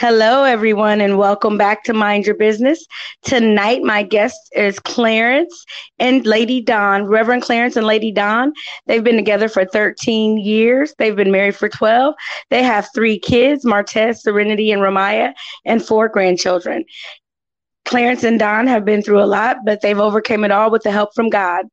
Hello, everyone, and welcome back to Mind Your Business. Tonight, my guest is Clarence and Lady Dawn, Reverend Clarence and Lady Dawn. They've been together for 13 years. They've been married for 12. They have three kids, Martez, Serenity, and Ramaya, and four grandchildren. Clarence and Dawn have been through a lot, but they've overcome it all with the help from God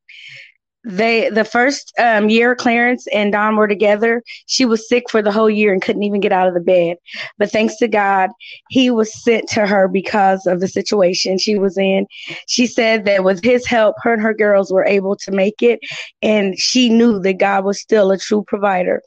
they the first um, year Clarence and Dawn were together, she was sick for the whole year and couldn't even get out of the bed. But thanks to God, he was sent to her because of the situation she was in. She said that with his help, her and her girls were able to make it, and she knew that God was still a true provider.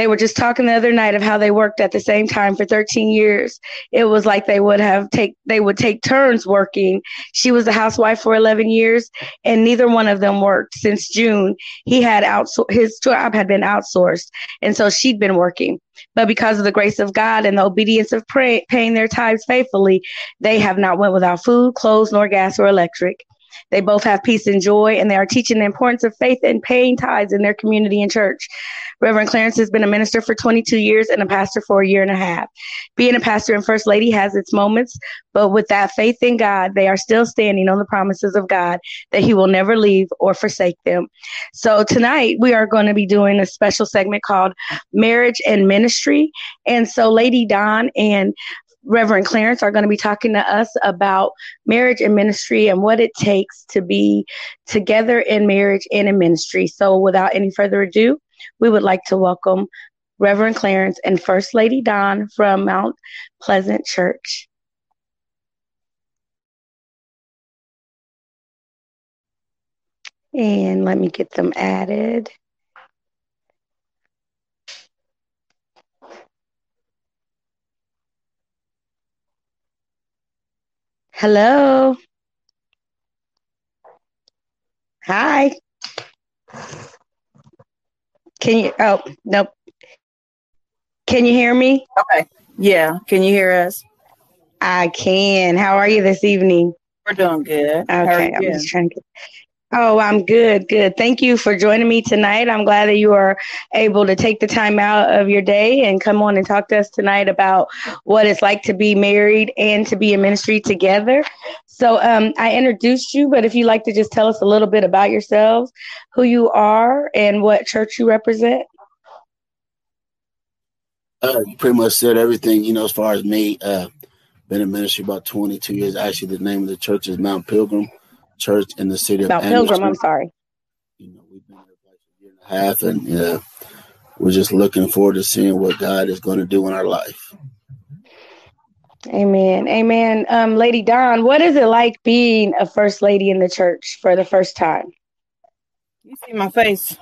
They were just talking the other night of how they worked at the same time for 13 years. It was like they would have take they would take turns working. She was a housewife for 11 years, and neither one of them worked since June. He had outsourced his job had been outsourced, and so she'd been working. But because of the grace of God and the obedience of pray, paying their tithes faithfully, they have not went without food, clothes, nor gas or electric. They both have peace and joy, and they are teaching the importance of faith and paying tithes in their community and church. Reverend Clarence has been a minister for 22 years and a pastor for a year and a half. Being a pastor and first lady has its moments, but with that faith in God, they are still standing on the promises of God that He will never leave or forsake them. So tonight we are going to be doing a special segment called Marriage and Ministry. And so Lady Dawn and Reverend Clarence are going to be talking to us about marriage and ministry and what it takes to be together in marriage and in ministry. So, without any further ado, we would like to welcome Reverend Clarence and First Lady Dawn from Mount Pleasant Church. And let me get them added. Hello. Hi. Can you? Oh, nope. Can you hear me? Okay. Yeah. Can you hear us? I can. How are you this evening? We're doing good. Okay. I'm just trying to get. Oh, I'm good. Good. Thank you for joining me tonight. I'm glad that you are able to take the time out of your day and come on and talk to us tonight about what it's like to be married and to be in ministry together. So, um, I introduced you, but if you'd like to just tell us a little bit about yourselves, who you are, and what church you represent. Uh, you pretty much said everything, you know, as far as me. Uh, been in ministry about 22 years. Actually, the name of the church is Mount Pilgrim church in the city Mount of Pilgrim. I'm sorry. You know, we've been there for a year and a half, and yeah, we're just looking forward to seeing what God is going to do in our life. Amen. Amen. Um, lady Dawn, what is it like being a first lady in the church for the first time? You see my face.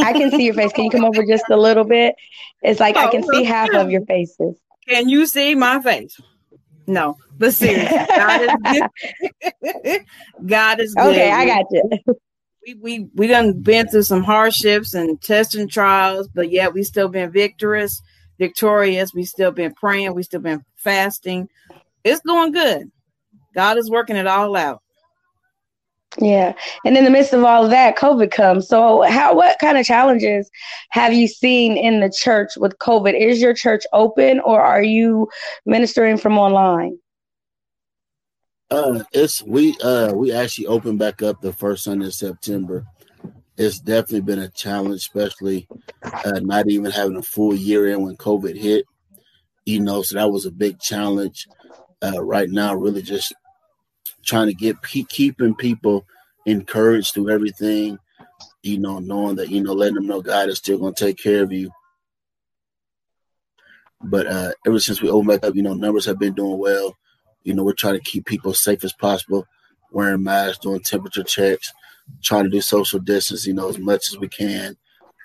I can see your face. Can you come over just a little bit? It's like oh, I can see half of your faces. Can you see my face? No, but seriously, God is good. God is good. Okay, I got you. We we we done been through some hardships and tests and trials, but yet we still been victorious, victorious. We still been praying. We still been fasting. It's going good. God is working it all out. Yeah. And in the midst of all of that, COVID comes. So how what kind of challenges have you seen in the church with COVID? Is your church open or are you ministering from online? Uh it's we uh we actually opened back up the first Sunday of September. It's definitely been a challenge, especially uh, not even having a full year in when COVID hit. You know, so that was a big challenge. Uh, right now, really just trying to get keeping people encouraged through everything, you know, knowing that, you know, letting them know God is still going to take care of you. But uh, ever since we opened back up, you know, numbers have been doing well. You know, we're trying to keep people safe as possible, wearing masks, doing temperature checks, trying to do social distance, you know, as much as we can.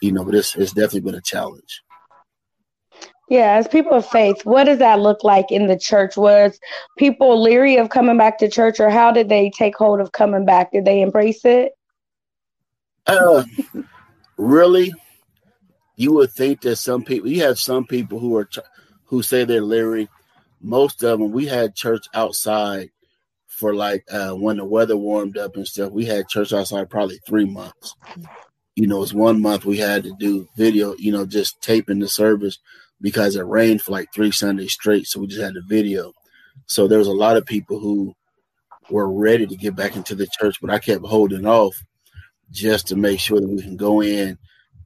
You know, but it's, it's definitely been a challenge. Yeah, as people of faith, what does that look like in the church? Was people leery of coming back to church, or how did they take hold of coming back? Did they embrace it? Uh, really, you would think that some people. You have some people who are who say they're leery. Most of them, we had church outside for like uh, when the weather warmed up and stuff. We had church outside probably three months. You know, it's one month we had to do video. You know, just taping the service because it rained for like three Sundays straight. So we just had the video. So there was a lot of people who were ready to get back into the church, but I kept holding off just to make sure that we can go in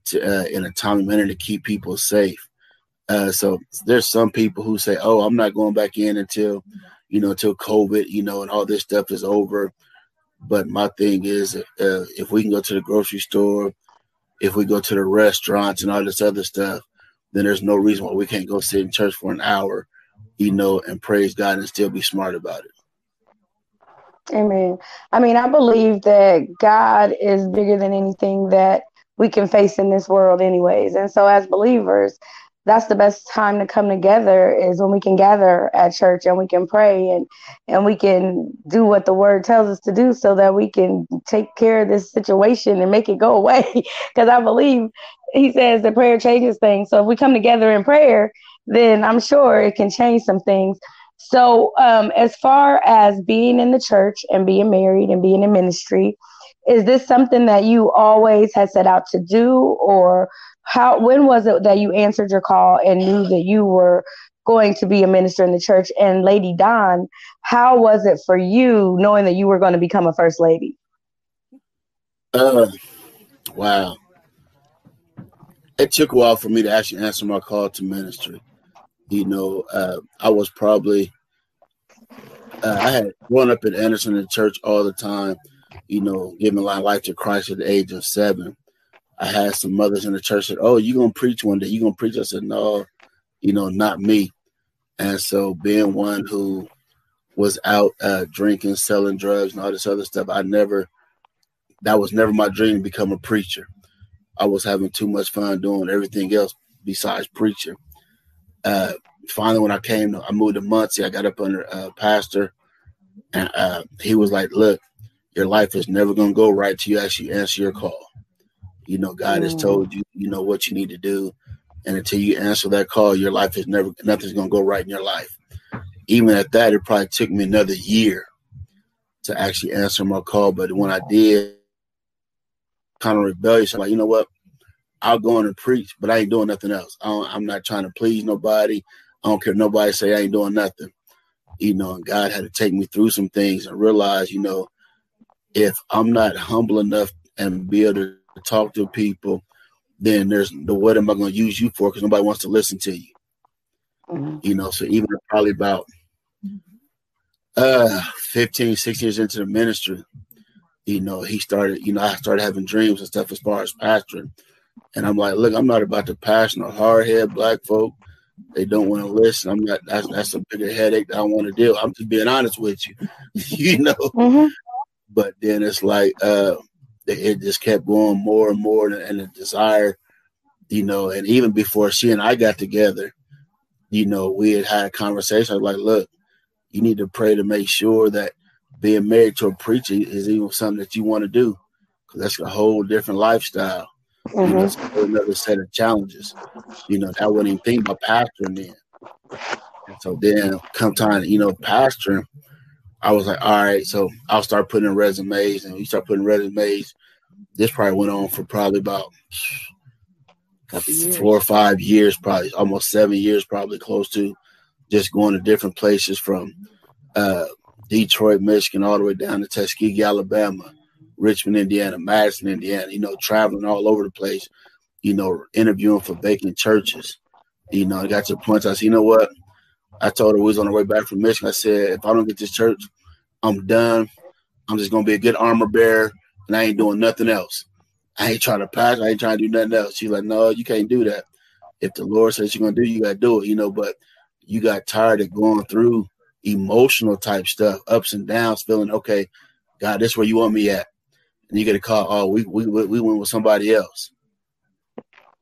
to uh, in a timely manner to keep people safe. Uh, so there's some people who say, "Oh, I'm not going back in until you know until COVID, you know, and all this stuff is over." But my thing is, uh, if we can go to the grocery store, if we go to the restaurants and all this other stuff, then there's no reason why we can't go sit in church for an hour, you know, and praise God and still be smart about it. Amen. I mean, I believe that God is bigger than anything that we can face in this world, anyways. And so, as believers, that's the best time to come together is when we can gather at church and we can pray and and we can do what the word tells us to do so that we can take care of this situation and make it go away because i believe he says that prayer changes things. So if we come together in prayer then i'm sure it can change some things. So um, as far as being in the church and being married and being in ministry is this something that you always had set out to do? Or how when was it that you answered your call and knew that you were going to be a minister in the church? And lady Dawn how was it for you knowing that you were going to become a first lady? Uh wow it took a while for me to actually answer my call to ministry you know uh, i was probably uh, i had grown up in anderson in church all the time you know giving my life to christ at the age of seven I had some mothers in the church that, "Oh, you gonna preach one day? You gonna preach?" I said, "No, you know, not me." And so, being one who was out uh, drinking, selling drugs, and all this other stuff, I never. That was never my dream to become a preacher. I was having too much fun doing everything else besides preaching. Uh, finally, when I came, I moved to Muncie. I got up under a pastor, and uh, he was like, "Look, your life is never gonna go right till you actually answer your call." You know, God mm. has told you, you know, what you need to do. And until you answer that call, your life is never, nothing's going to go right in your life. Even at that, it probably took me another year to actually answer my call. But when I did, kind of rebellious, I'm like, you know what? I'll go in and preach, but I ain't doing nothing else. I am not trying to please nobody. I don't care nobody say I ain't doing nothing. You know, and God had to take me through some things and realize, you know, if I'm not humble enough and be able to talk to people, then there's the what am I going to use you for? Because nobody wants to listen to you. Mm-hmm. You know, so even probably about uh 15, 16 years into the ministry, you know, he started, you know, I started having dreams and stuff as far as pastoring. And I'm like, look, I'm not about to pastor no hard head black folk. They don't want to listen. I'm not. That's that's a bigger headache that I want to deal. I'm just being honest with you, you know. Mm-hmm. But then it's like, uh, it just kept going more and more, and the desire, you know, and even before she and I got together, you know, we had had a conversation. like, look, you need to pray to make sure that being married to a preacher is even something that you want to do, because that's a whole different lifestyle. Mm-hmm. You know, mm-hmm. another set of challenges. You know, I wouldn't even think about pastoring then. And so then, come time, you know, pastoring, I was like, all right, so I'll start putting in resumes, and we start putting resumes. This probably went on for probably about four or five years, probably almost seven years, probably close to just going to different places from uh, Detroit, Michigan, all the way down to Tuskegee, Alabama, Richmond, Indiana, Madison, Indiana. You know, traveling all over the place. You know, interviewing for vacant churches. You know, I got to the point. I said, you know what? I told her we was on the way back from Michigan. I said, if I don't get this church, I'm done. I'm just gonna be a good armor bearer, and I ain't doing nothing else. I ain't trying to pass. I ain't trying to do nothing else. She's like, no, you can't do that. If the Lord says you're gonna do, you gotta do it. You know, but you got tired of going through emotional type stuff, ups and downs, feeling okay, God, this where you want me at, and you get a call. Oh, we we we went with somebody else.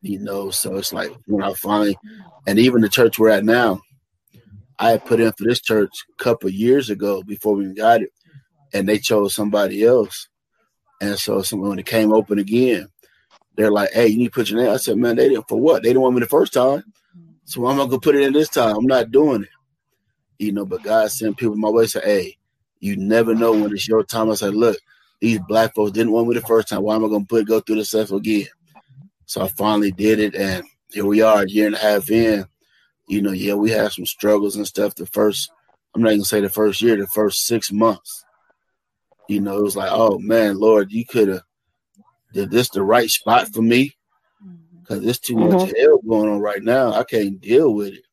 You know, so it's like when I finally, and even the church we're at now, I had put in for this church a couple years ago before we got it, and they chose somebody else. And so when it came open again, they're like, "Hey, you need to put your name." I said, "Man, they didn't for what? They didn't want me the first time, so I'm not gonna put it in this time. I'm not doing it." You know, but God sent people my way. Say, "Hey, you never know when it's your time." I said, "Look, these black folks didn't want me the first time. Why am I gonna put go through the stuff again?" So I finally did it, and here we are, a year and a half in you know, yeah, we had some struggles and stuff. The first, I'm not even gonna say the first year, the first six months. You know, it was like, oh man, Lord, you could have did this the right spot for me because there's too mm-hmm. much hell going on right now. I can't deal with it.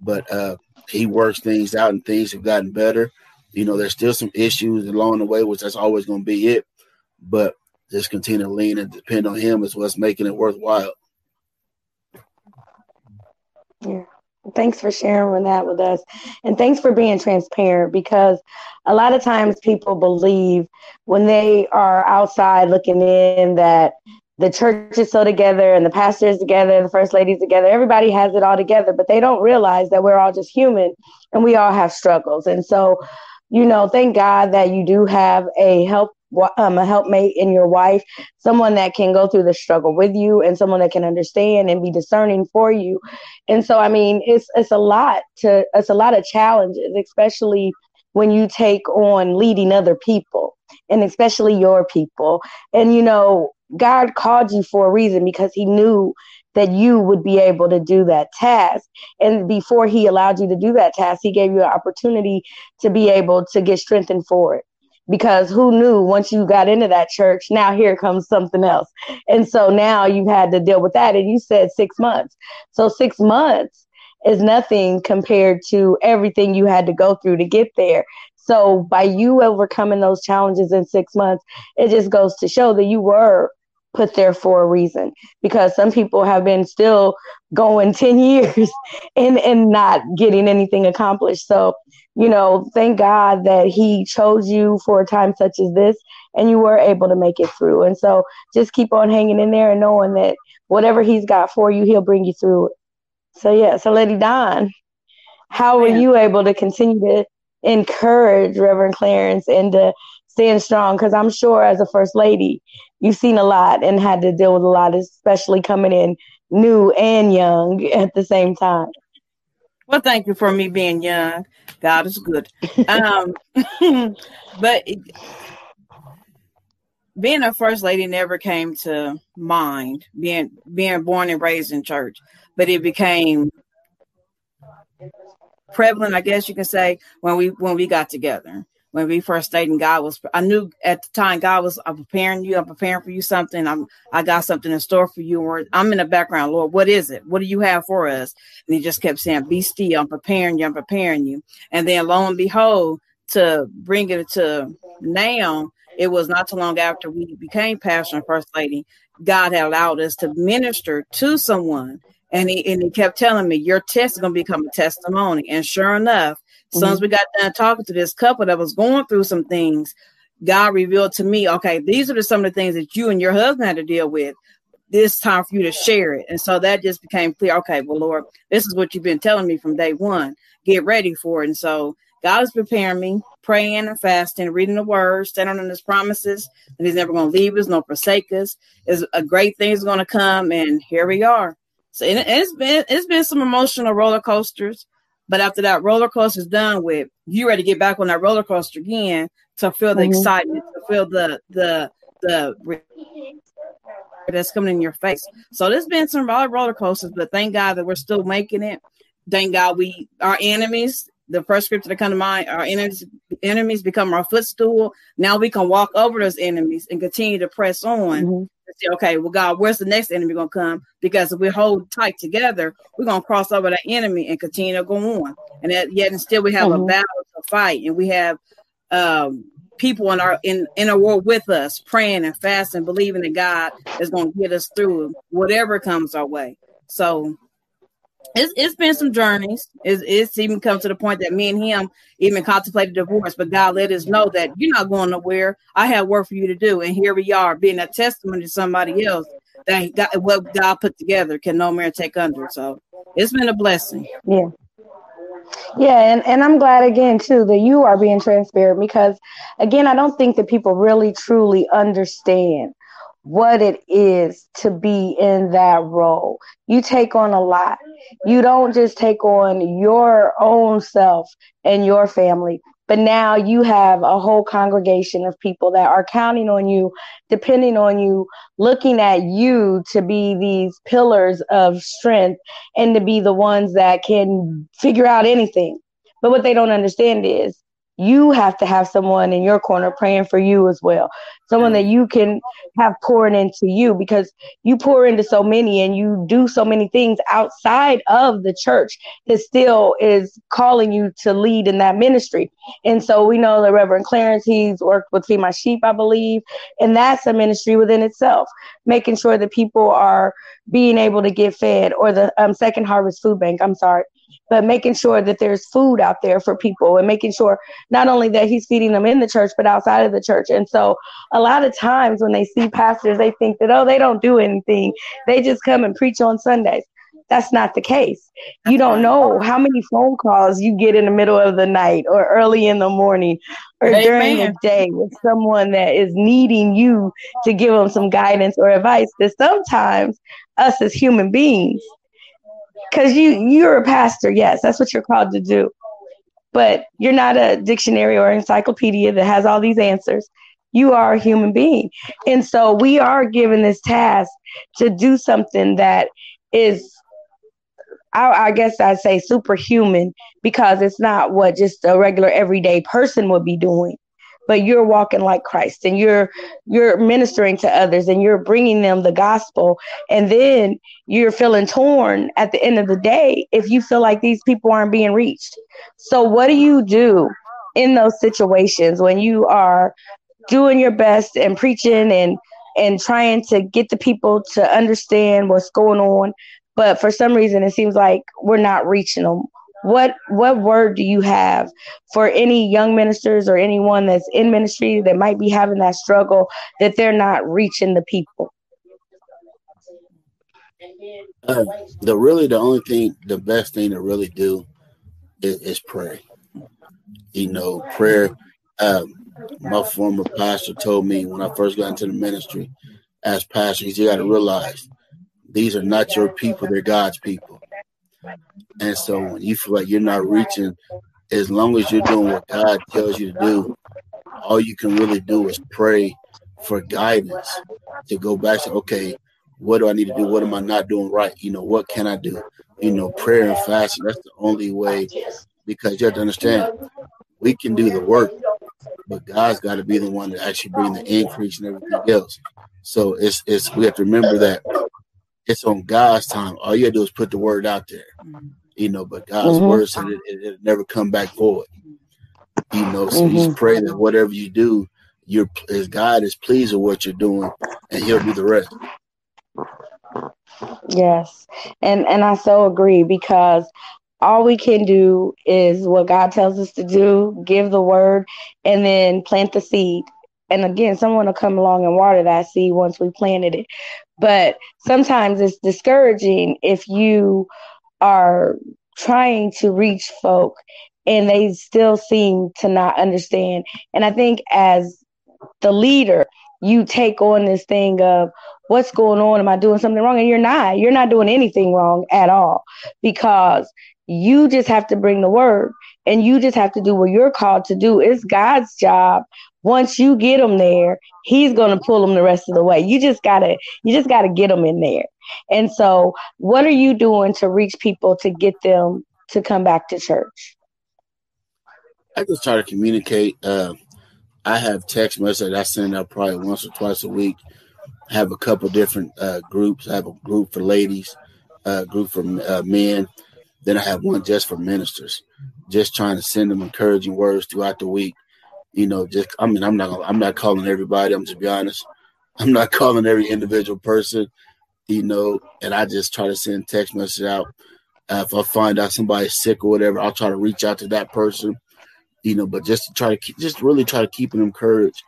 But uh, he works things out and things have gotten better. You know, there's still some issues along the way, which that's always going to be it. But just continue to lean and depend on him is what's making it worthwhile. Yeah. Thanks for sharing that with us. And thanks for being transparent because a lot of times people believe when they are outside looking in that the church is so together and the pastor is together, the first lady's together, everybody has it all together, but they don't realize that we're all just human and we all have struggles. And so, you know, thank God that you do have a help um, a helpmate in your wife, someone that can go through the struggle with you, and someone that can understand and be discerning for you. And so, I mean, it's it's a lot to it's a lot of challenges, especially when you take on leading other people, and especially your people. And you know, God called you for a reason because He knew that you would be able to do that task. And before He allowed you to do that task, He gave you an opportunity to be able to get strengthened for it because who knew once you got into that church, now here comes something else. And so now you've had to deal with that. And you said six months. So six months is nothing compared to everything you had to go through to get there. So by you overcoming those challenges in six months, it just goes to show that you were put there for a reason because some people have been still going 10 years and and not getting anything accomplished so you know, thank God that He chose you for a time such as this and you were able to make it through. And so just keep on hanging in there and knowing that whatever He's got for you, He'll bring you through it. So, yeah, so Lady Dawn, how were you able to continue to encourage Reverend Clarence and to stand strong? Because I'm sure as a First Lady, you've seen a lot and had to deal with a lot, especially coming in new and young at the same time. Well, thank you for me being young. God is good. Um, but being a first lady never came to mind. Being being born and raised in church, but it became prevalent, I guess you can say, when we when we got together when we first stayed and God was I knew at the time God was I'm preparing you, I'm preparing for you something. I'm I got something in store for you, or I'm in the background, Lord, what is it? What do you have for us? And he just kept saying, Be still, I'm preparing you, I'm preparing you. And then lo and behold, to bring it to now, it was not too long after we became pastor and first lady, God had allowed us to minister to someone. And he and he kept telling me, Your test is gonna become a testimony. And sure enough, as soon as mm-hmm. we got done talking to this couple that was going through some things, God revealed to me, okay, these are some of the things that you and your husband had to deal with. This time for you to share it. And so that just became clear. Okay, well, Lord, this is what you've been telling me from day one. Get ready for it. And so God is preparing me, praying and fasting, reading the word, standing on his promises, and he's never going to leave us, nor forsake us. Is a great thing is going to come, and here we are. So it, it's been it's been some emotional roller coasters. But after that roller coaster is done with, you ready to get back on that roller coaster again to feel the mm-hmm. excitement, to feel the the the that's coming in your face. So there's been some roller coasters, but thank God that we're still making it. Thank God we our enemies. The first scripture that come to mind, our enemies enemies become our footstool. Now we can walk over those enemies and continue to press on mm-hmm say, okay, well, God, where's the next enemy going to come? Because if we hold tight together, we're going to cross over that enemy and continue to go on. And that, yet, and still, we have mm-hmm. a battle to fight, and we have um, people in our in in a world with us, praying and fasting, believing that God is going to get us through whatever comes our way. So it's, it's been some journeys. It's, it's even come to the point that me and him even contemplated divorce, but God let us know that you're not going nowhere. I have work for you to do, and here we are, being a testimony to somebody else that got, what God put together can no man take under. So it's been a blessing. Yeah. Yeah, and, and I'm glad again too that you are being transparent because again, I don't think that people really truly understand what it is to be in that role. You take on a lot. You don't just take on your own self and your family. but now you have a whole congregation of people that are counting on you, depending on you, looking at you to be these pillars of strength and to be the ones that can figure out anything. But what they don't understand is you have to have someone in your corner praying for you as well. Someone that you can have pouring into you because you pour into so many and you do so many things outside of the church that still is calling you to lead in that ministry. And so we know that Reverend Clarence, he's worked with Feed My Sheep, I believe, and that's a ministry within itself, making sure that people are being able to get fed or the um, Second Harvest Food Bank, I'm sorry, but making sure that there's food out there for people and making sure not only that he's feeding them in the church, but outside of the church. And so a lot of times when they see pastors, they think that, oh, they don't do anything. They just come and preach on Sundays. That's not the case. You don't know how many phone calls you get in the middle of the night or early in the morning or Amen. during the day with someone that is needing you to give them some guidance or advice that sometimes us as human beings because you you're a pastor yes that's what you're called to do. But you're not a dictionary or encyclopedia that has all these answers. You are a human being. And so we are given this task to do something that is I, I guess I'd say superhuman because it's not what just a regular everyday person would be doing but you're walking like Christ and you're you're ministering to others and you're bringing them the gospel and then you're feeling torn at the end of the day if you feel like these people aren't being reached. So what do you do in those situations when you are doing your best and preaching and and trying to get the people to understand what's going on but for some reason it seems like we're not reaching them what what word do you have for any young ministers or anyone that's in ministry that might be having that struggle that they're not reaching the people? Uh, the really the only thing the best thing to really do is, is pray. You know prayer um, my former pastor told me when i first got into the ministry as pastors you got to realize these are not your people they're god's people and so when you feel like you're not reaching, as long as you're doing what God tells you to do, all you can really do is pray for guidance to go back to, okay, what do I need to do? What am I not doing right? You know, what can I do? You know, prayer and fasting, that's the only way because you have to understand we can do the work, but God's got to be the one to actually bring the increase and everything else. So it's it's we have to remember that it's on God's time. All you gotta do is put the word out there, mm-hmm. You know. But God's mm-hmm. word said it, it, never come back void, you know. So mm-hmm. just pray that whatever you do, your as God is pleased with what you're doing, and He'll do the rest. Yes, and and I so agree because all we can do is what God tells us to do, give the word, and then plant the seed. And again, someone will come along and water that seed once we planted it. But sometimes it's discouraging if you are trying to reach folk and they still seem to not understand. And I think as the leader, you take on this thing of what's going on? Am I doing something wrong? And you're not. You're not doing anything wrong at all because you just have to bring the word and you just have to do what you're called to do. It's God's job once you get them there, he's going to pull them the rest of the way. You just got to you just got to get them in there. And so, what are you doing to reach people to get them to come back to church? I just try to communicate. Uh, I have text messages I send out probably once or twice a week. I have a couple different uh, groups. I have a group for ladies, a group for uh, men. Then I have one just for ministers. Just trying to send them encouraging words throughout the week you know, just I mean, I'm not I'm not calling everybody. I'm just be honest. I'm not calling every individual person, you know, and I just try to send text message out. Uh, if I find out somebody's sick or whatever, I'll try to reach out to that person, you know, but just to try to keep, just really try to keep them encouraged.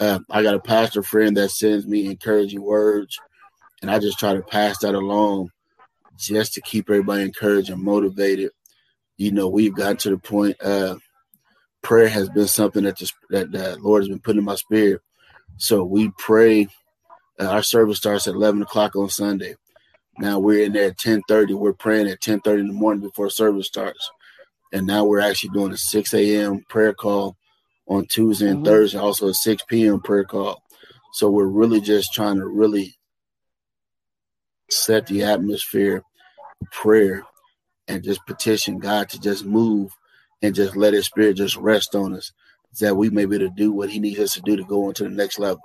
Uh, I got a pastor friend that sends me encouraging words, and I just try to pass that along just to keep everybody encouraged and motivated. You know, we've gotten to the point, uh, prayer has been something that just that the Lord has been putting in my spirit. So we pray. Uh, our service starts at eleven o'clock on Sunday. Now we're in there at ten thirty. We're praying at ten thirty in the morning before service starts, and now we're actually doing a 6 a.m. prayer call on Tuesday and mm-hmm. Thursday, also a 6 p.m. prayer call. So we're really just trying to really set the atmosphere prayer and just petition God to just move and just let his spirit just rest on us that we may be able to do what he needs us to do to go on to the next level.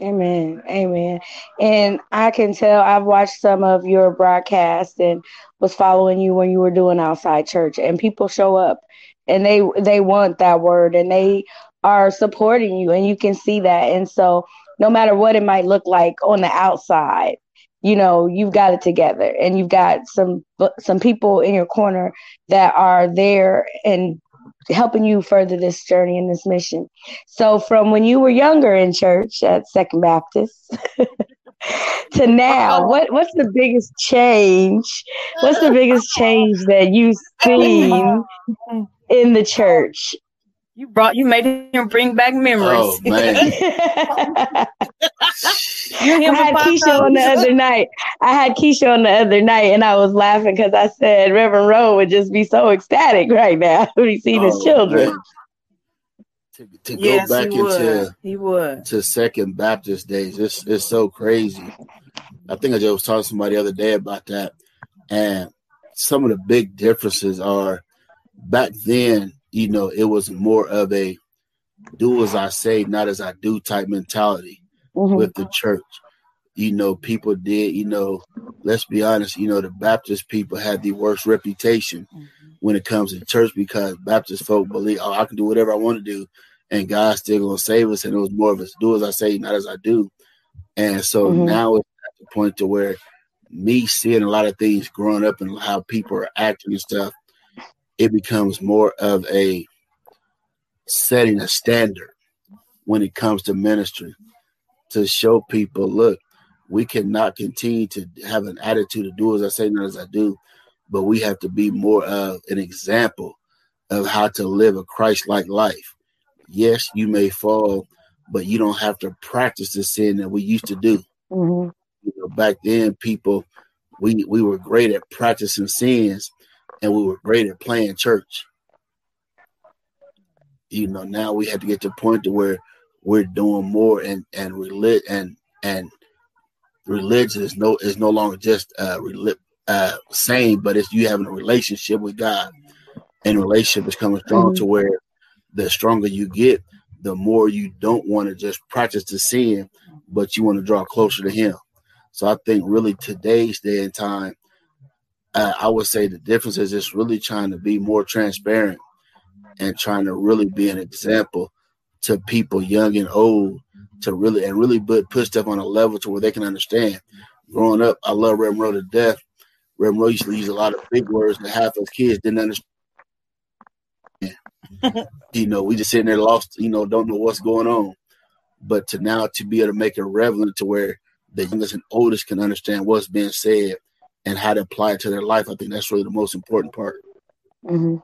Amen. Amen. And I can tell I've watched some of your broadcasts and was following you when you were doing outside church and people show up and they they want that word and they are supporting you and you can see that. And so no matter what it might look like on the outside, you know, you've got it together and you've got some some people in your corner that are there and helping you further this journey and this mission. So from when you were younger in church at Second Baptist to now, oh. what what's the biggest change? What's the biggest change that you've seen in the church? You brought you made him bring back memories. Oh man. I had Keisha on the other night. I had Keisha on the other night, and I was laughing because I said Reverend Rowe would just be so ecstatic right now when he seen oh, his children. Man. To, to yes, go back he into would. he would to Second Baptist days, it's it's so crazy. I think I just was talking to somebody the other day about that, and some of the big differences are back then you know, it was more of a do as I say, not as I do type mentality mm-hmm. with the church. You know, people did, you know, let's be honest, you know, the Baptist people had the worst reputation mm-hmm. when it comes to church because Baptist folk believe, oh, I can do whatever I want to do and God's still gonna save us. And it was more of a do as I say, not as I do. And so mm-hmm. now it's at the point to where me seeing a lot of things growing up and how people are acting and stuff, it becomes more of a setting a standard when it comes to ministry to show people look we cannot continue to have an attitude to do as i say not as i do but we have to be more of an example of how to live a christ-like life yes you may fall but you don't have to practice the sin that we used to do mm-hmm. you know, back then people we we were great at practicing sins and we were great at playing church. You know, now we have to get to the point to where we're doing more and and relig- and and religion is no is no longer just uh, relig- uh saying, but it's you having a relationship with God, and relationship is coming strong mm-hmm. to where the stronger you get, the more you don't want to just practice the sin, but you want to draw closer to Him. So I think really today's day and time, uh, I would say the difference is just really trying to be more transparent and trying to really be an example to people young and old to really and really put, put stuff on a level to where they can understand. Growing up, I love Reverend Rowe to death. Reverend Rowe used to use a lot of big words that half of kids didn't understand. you know, we just sitting there lost, you know, don't know what's going on. But to now to be able to make it relevant to where the youngest and oldest can understand what's being said and how to apply it to their life. I think that's really the most important part. Mm-hmm.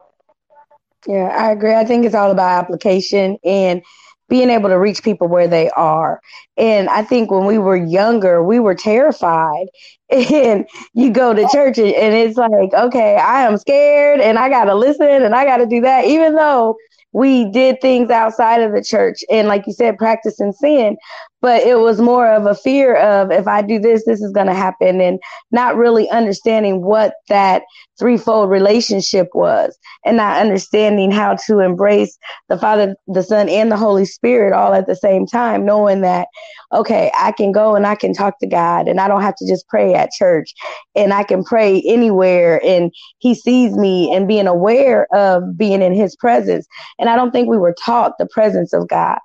Yeah, I agree. I think it's all about application and being able to reach people where they are. And I think when we were younger, we were terrified. And you go to church and it's like, okay, I am scared and I got to listen and I got to do that, even though we did things outside of the church and like you said practicing sin but it was more of a fear of if i do this this is going to happen and not really understanding what that threefold relationship was and not understanding how to embrace the father the son and the holy spirit all at the same time knowing that okay i can go and i can talk to god and i don't have to just pray at church and i can pray anywhere and he sees me and being aware of being in his presence and I don't think we were taught the presence of God.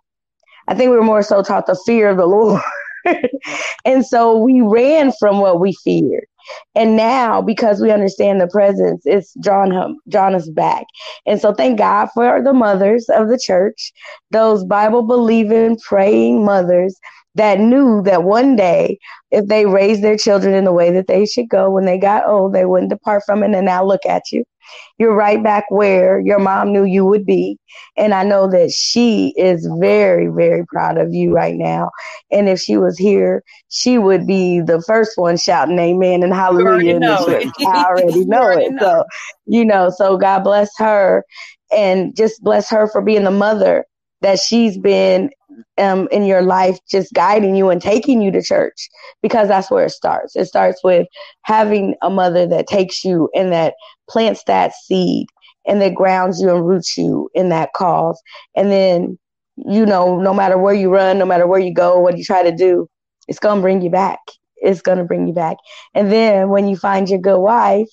I think we were more so taught the fear of the Lord. and so we ran from what we feared. And now, because we understand the presence, it's drawn drawn us back. And so, thank God for the mothers of the church, those Bible believing, praying mothers that knew that one day, if they raised their children in the way that they should go when they got old, they wouldn't depart from it. And now look at you. You're right back where your mom knew you would be. And I know that she is very, very proud of you right now. And if she was here, she would be the first one shouting amen and hallelujah in the church. I already know already it. Know. So, you know, so God bless her and just bless her for being the mother that she's been um, in your life, just guiding you and taking you to church, because that's where it starts. It starts with having a mother that takes you and that plants that seed and that grounds you and roots you in that cause. And then, you know, no matter where you run, no matter where you go, what you try to do, it's going to bring you back. It's going to bring you back. And then when you find your good wife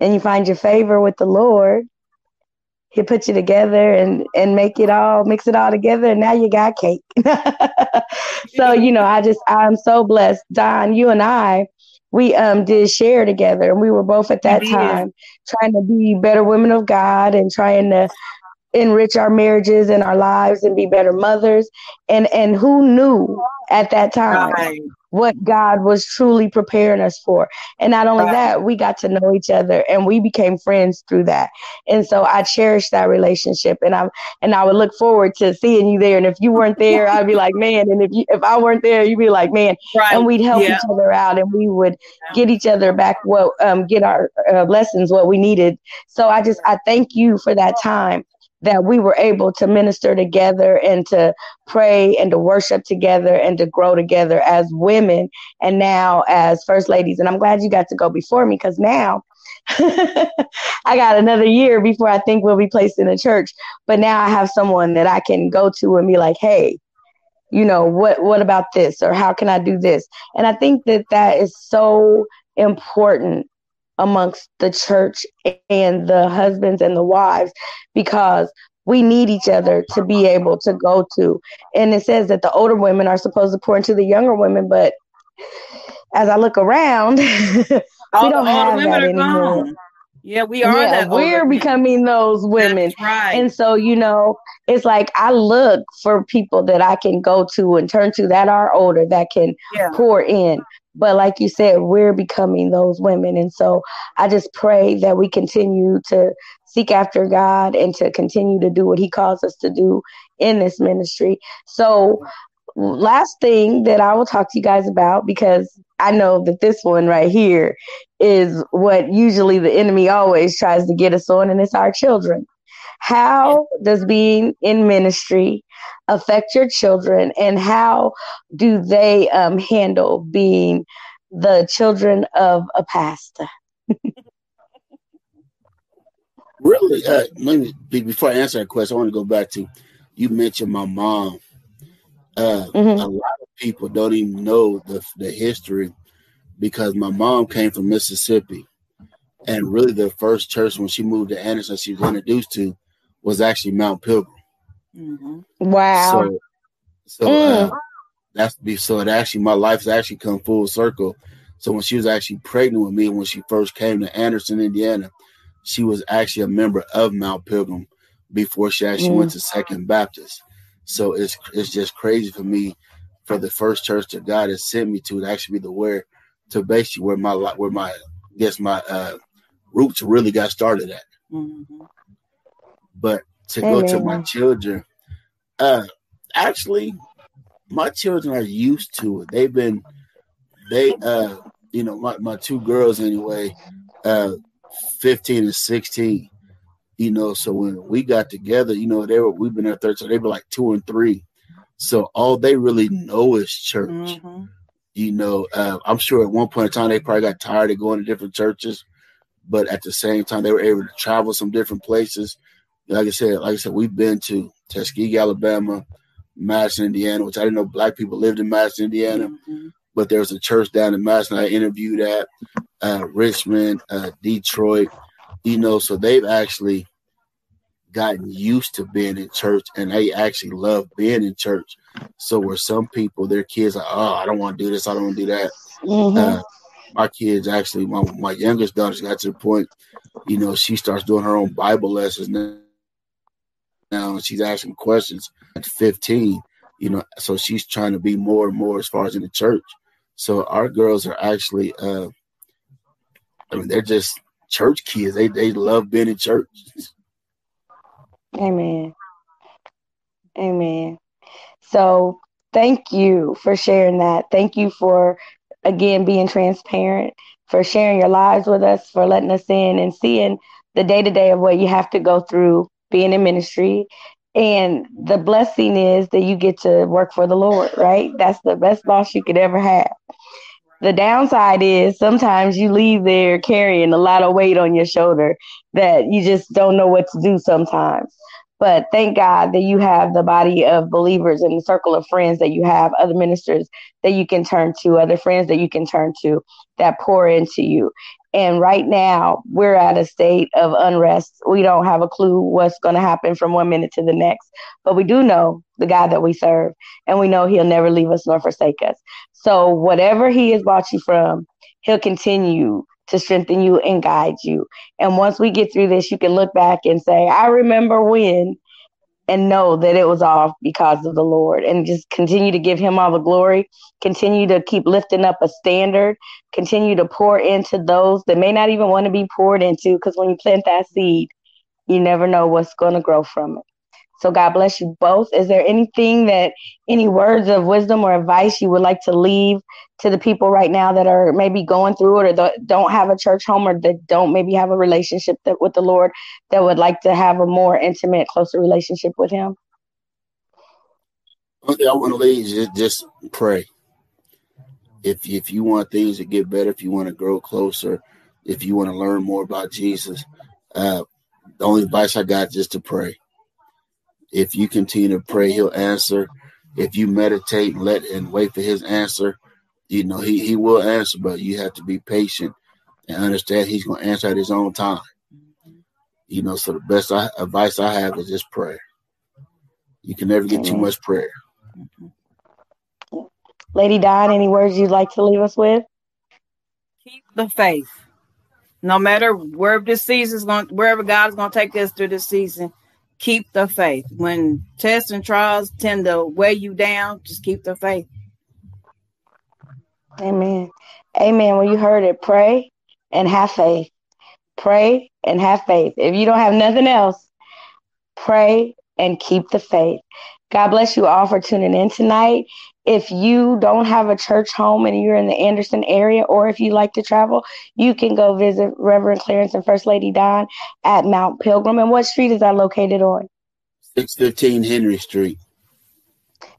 and you find your favor with the Lord, he put you together and and make it all mix it all together and now you got cake. So you know i just i'm so blessed. Dawn you and i we um did share together. And we were both at that time trying to be better women of god and trying to enrich our marriages and our lives and be better mothers and and who knew at that time right what God was truly preparing us for. And not only that, we got to know each other and we became friends through that. And so I cherish that relationship and I'm and I would look forward to seeing you there. And if you weren't there, I'd be like, man, and if you if I weren't there, you'd be like, man. Right. And we'd help yeah. each other out and we would get each other back what um get our uh, lessons what we needed. So I just I thank you for that time that we were able to minister together and to pray and to worship together and to grow together as women and now as first ladies. And I'm glad you got to go before me because now I got another year before I think we'll be placed in a church. But now I have someone that I can go to and be like, hey, you know what what about this or how can i do this and i think that that is so important amongst the church and the husbands and the wives because we need each other to be able to go to. And it says that the older women are supposed to pour into the younger women, but as I look around, we don't have that anymore. Gone. Yeah, we are. Yeah, we're becoming those women. Right. And so, you know, it's like I look for people that I can go to and turn to that are older that can yeah. pour in. But like you said, we're becoming those women. And so I just pray that we continue to seek after God and to continue to do what He calls us to do in this ministry. So, last thing that I will talk to you guys about, because I know that this one right here is what usually the enemy always tries to get us on, and it's our children. How does being in ministry affect your children, and how do they um, handle being the children of a pastor? really, uh, let me before I answer that question, I want to go back to you mentioned my mom. Uh, mm-hmm. A lot of people don't even know the the history because my mom came from Mississippi, and really the first church when she moved to Anderson, she was introduced to was actually Mount Pilgrim. Mm-hmm. Wow. So, so mm. uh, that's be so it actually my life's actually come full circle. So when she was actually pregnant with me when she first came to Anderson, Indiana, she was actually a member of Mount Pilgrim before she actually mm. went to Second Baptist. So it's it's just crazy for me for the first church that God has sent me to to actually be the where to basically where my where my I guess my uh, roots really got started at. Mm-hmm. But to go to my children, uh, actually, my children are used to it. They've been, they, uh, you know, my, my two girls anyway, uh, 15 and 16, you know, so when we got together, you know, they were, we've been there 13, they were like two and three. So all they really know is church. Mm-hmm. You know, uh, I'm sure at one point in time they probably got tired of going to different churches, but at the same time they were able to travel some different places like I said, like I said, we've been to Tuskegee, Alabama, Madison, Indiana, which I didn't know black people lived in Madison, Indiana. Mm-hmm. But there's a church down in Madison. I interviewed at uh, Richmond, uh, Detroit. You know, so they've actually gotten used to being in church, and they actually love being in church. So where some people, their kids are, oh, I don't want to do this, I don't want to do that. Mm-hmm. Uh, my kids actually, my my youngest daughter got to the point, you know, she starts doing her own Bible lessons now now and she's asking questions at 15 you know, so she's trying to be more and more as far as in the church. So our girls are actually, uh, I mean, they're just church kids. They they love being in church. Amen. Amen. So thank you for sharing that. Thank you for again being transparent, for sharing your lives with us, for letting us in and seeing the day to day of what you have to go through being in ministry. And the blessing is that you get to work for the Lord, right? That's the best boss you could ever have. The downside is sometimes you leave there carrying a lot of weight on your shoulder that you just don't know what to do sometimes. But thank God that you have the body of believers and the circle of friends that you have, other ministers that you can turn to, other friends that you can turn to that pour into you. And right now, we're at a state of unrest. We don't have a clue what's going to happen from one minute to the next, but we do know the God that we serve, and we know He'll never leave us nor forsake us. So, whatever He has brought you from, He'll continue to strengthen you and guide you. And once we get through this, you can look back and say, I remember when, and know that it was all because of the Lord. And just continue to give Him all the glory. Continue to keep lifting up a standard. Continue to pour into those that may not even want to be poured into, because when you plant that seed, you never know what's going to grow from it. So God bless you both. Is there anything that any words of wisdom or advice you would like to leave to the people right now that are maybe going through it or don't have a church home or that don't maybe have a relationship that, with the Lord that would like to have a more intimate, closer relationship with Him? One thing I want to leave is just pray. If if you want things to get better, if you want to grow closer, if you want to learn more about Jesus, uh, the only advice I got is just to pray if you continue to pray, he'll answer. If you meditate and let and wait for his answer, you know, he, he will answer, but you have to be patient and understand he's going to answer at his own time. You know, so the best I, advice I have is just prayer. You can never get too much prayer. Lady Dawn, any words you'd like to leave us with? Keep the faith. No matter where this season is going, wherever God is going to take us through this season, keep the faith. When tests and trials tend to weigh you down, just keep the faith. Amen. Amen. Well, you heard it. Pray and have faith. Pray and have faith. If you don't have nothing else, pray and keep the faith. God bless you all for tuning in tonight. If you don't have a church home and you're in the Anderson area, or if you like to travel, you can go visit Reverend Clarence and First Lady Dawn at Mount Pilgrim. And what street is that located on? 615 Henry Street.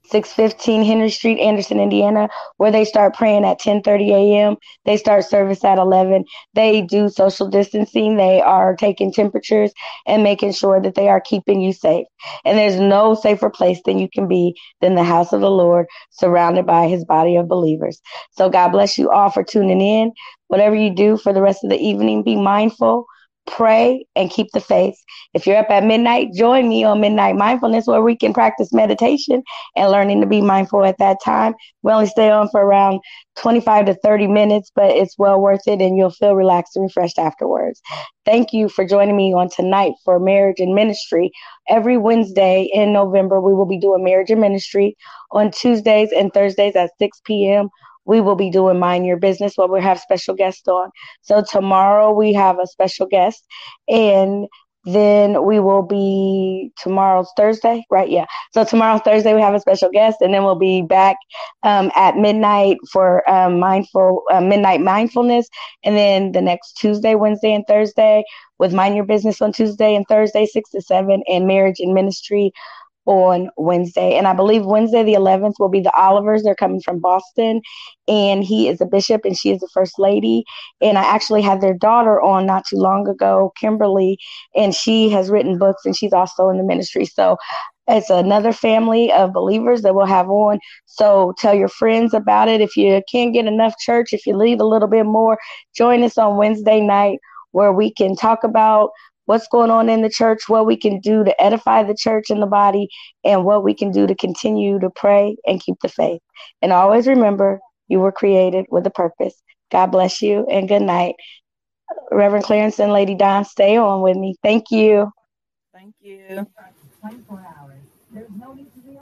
615 Henry Street, Anderson, Indiana, where they start praying at 10:30 a.m. They start service at 11. They do social distancing. They are taking temperatures and making sure that they are keeping you safe. And there's no safer place than you can be than the house of the Lord, surrounded by his body of believers. So God bless you all for tuning in. Whatever you do for the rest of the evening, be mindful pray, and keep the faith. If you're up at midnight, join me on Midnight Mindfulness where we can practice meditation and learning to be mindful at that time. We only stay on for around 25 to 30 minutes, but it's well worth it and you'll feel relaxed and refreshed afterwards. Thank you for joining me on tonight for Marriage and Ministry. Every Wednesday in November, we will be doing Marriage and Ministry on Tuesdays and Thursdays at 6 p.m we will be doing Mind Your Business where we have special guests on. So tomorrow we have a special guest and then we will be tomorrow's Thursday, right? Yeah. So tomorrow's Thursday we have a special guest, and then we'll be back um, at midnight for um, mindful uh, midnight mindfulness, and then the next Tuesday, Wednesday, and Thursday with Mind Your Business on Tuesday and Thursday, six to seven, and Marriage and Ministry on Wednesday. And I believe Wednesday, the 11th, will be the Olivers. They're coming from Boston. And he is a bishop and she is the first lady. And I actually had their daughter on not too long ago, Kimberly, and she has written books and she's also in the ministry. So it's another family of believers that we'll have on. So tell your friends about it. If you can't get enough church, if you leave a little bit more, join us on Wednesday night where we can talk about what's going on in the church, what we can do to edify the church and the body, and what we can do to continue to pray and keep the faith. And always remember, you were created with a purpose. God bless you and good night. Reverend Clarence and Lady Dawn, stay on with me. Thank you. Thank you. 24 hours. There's no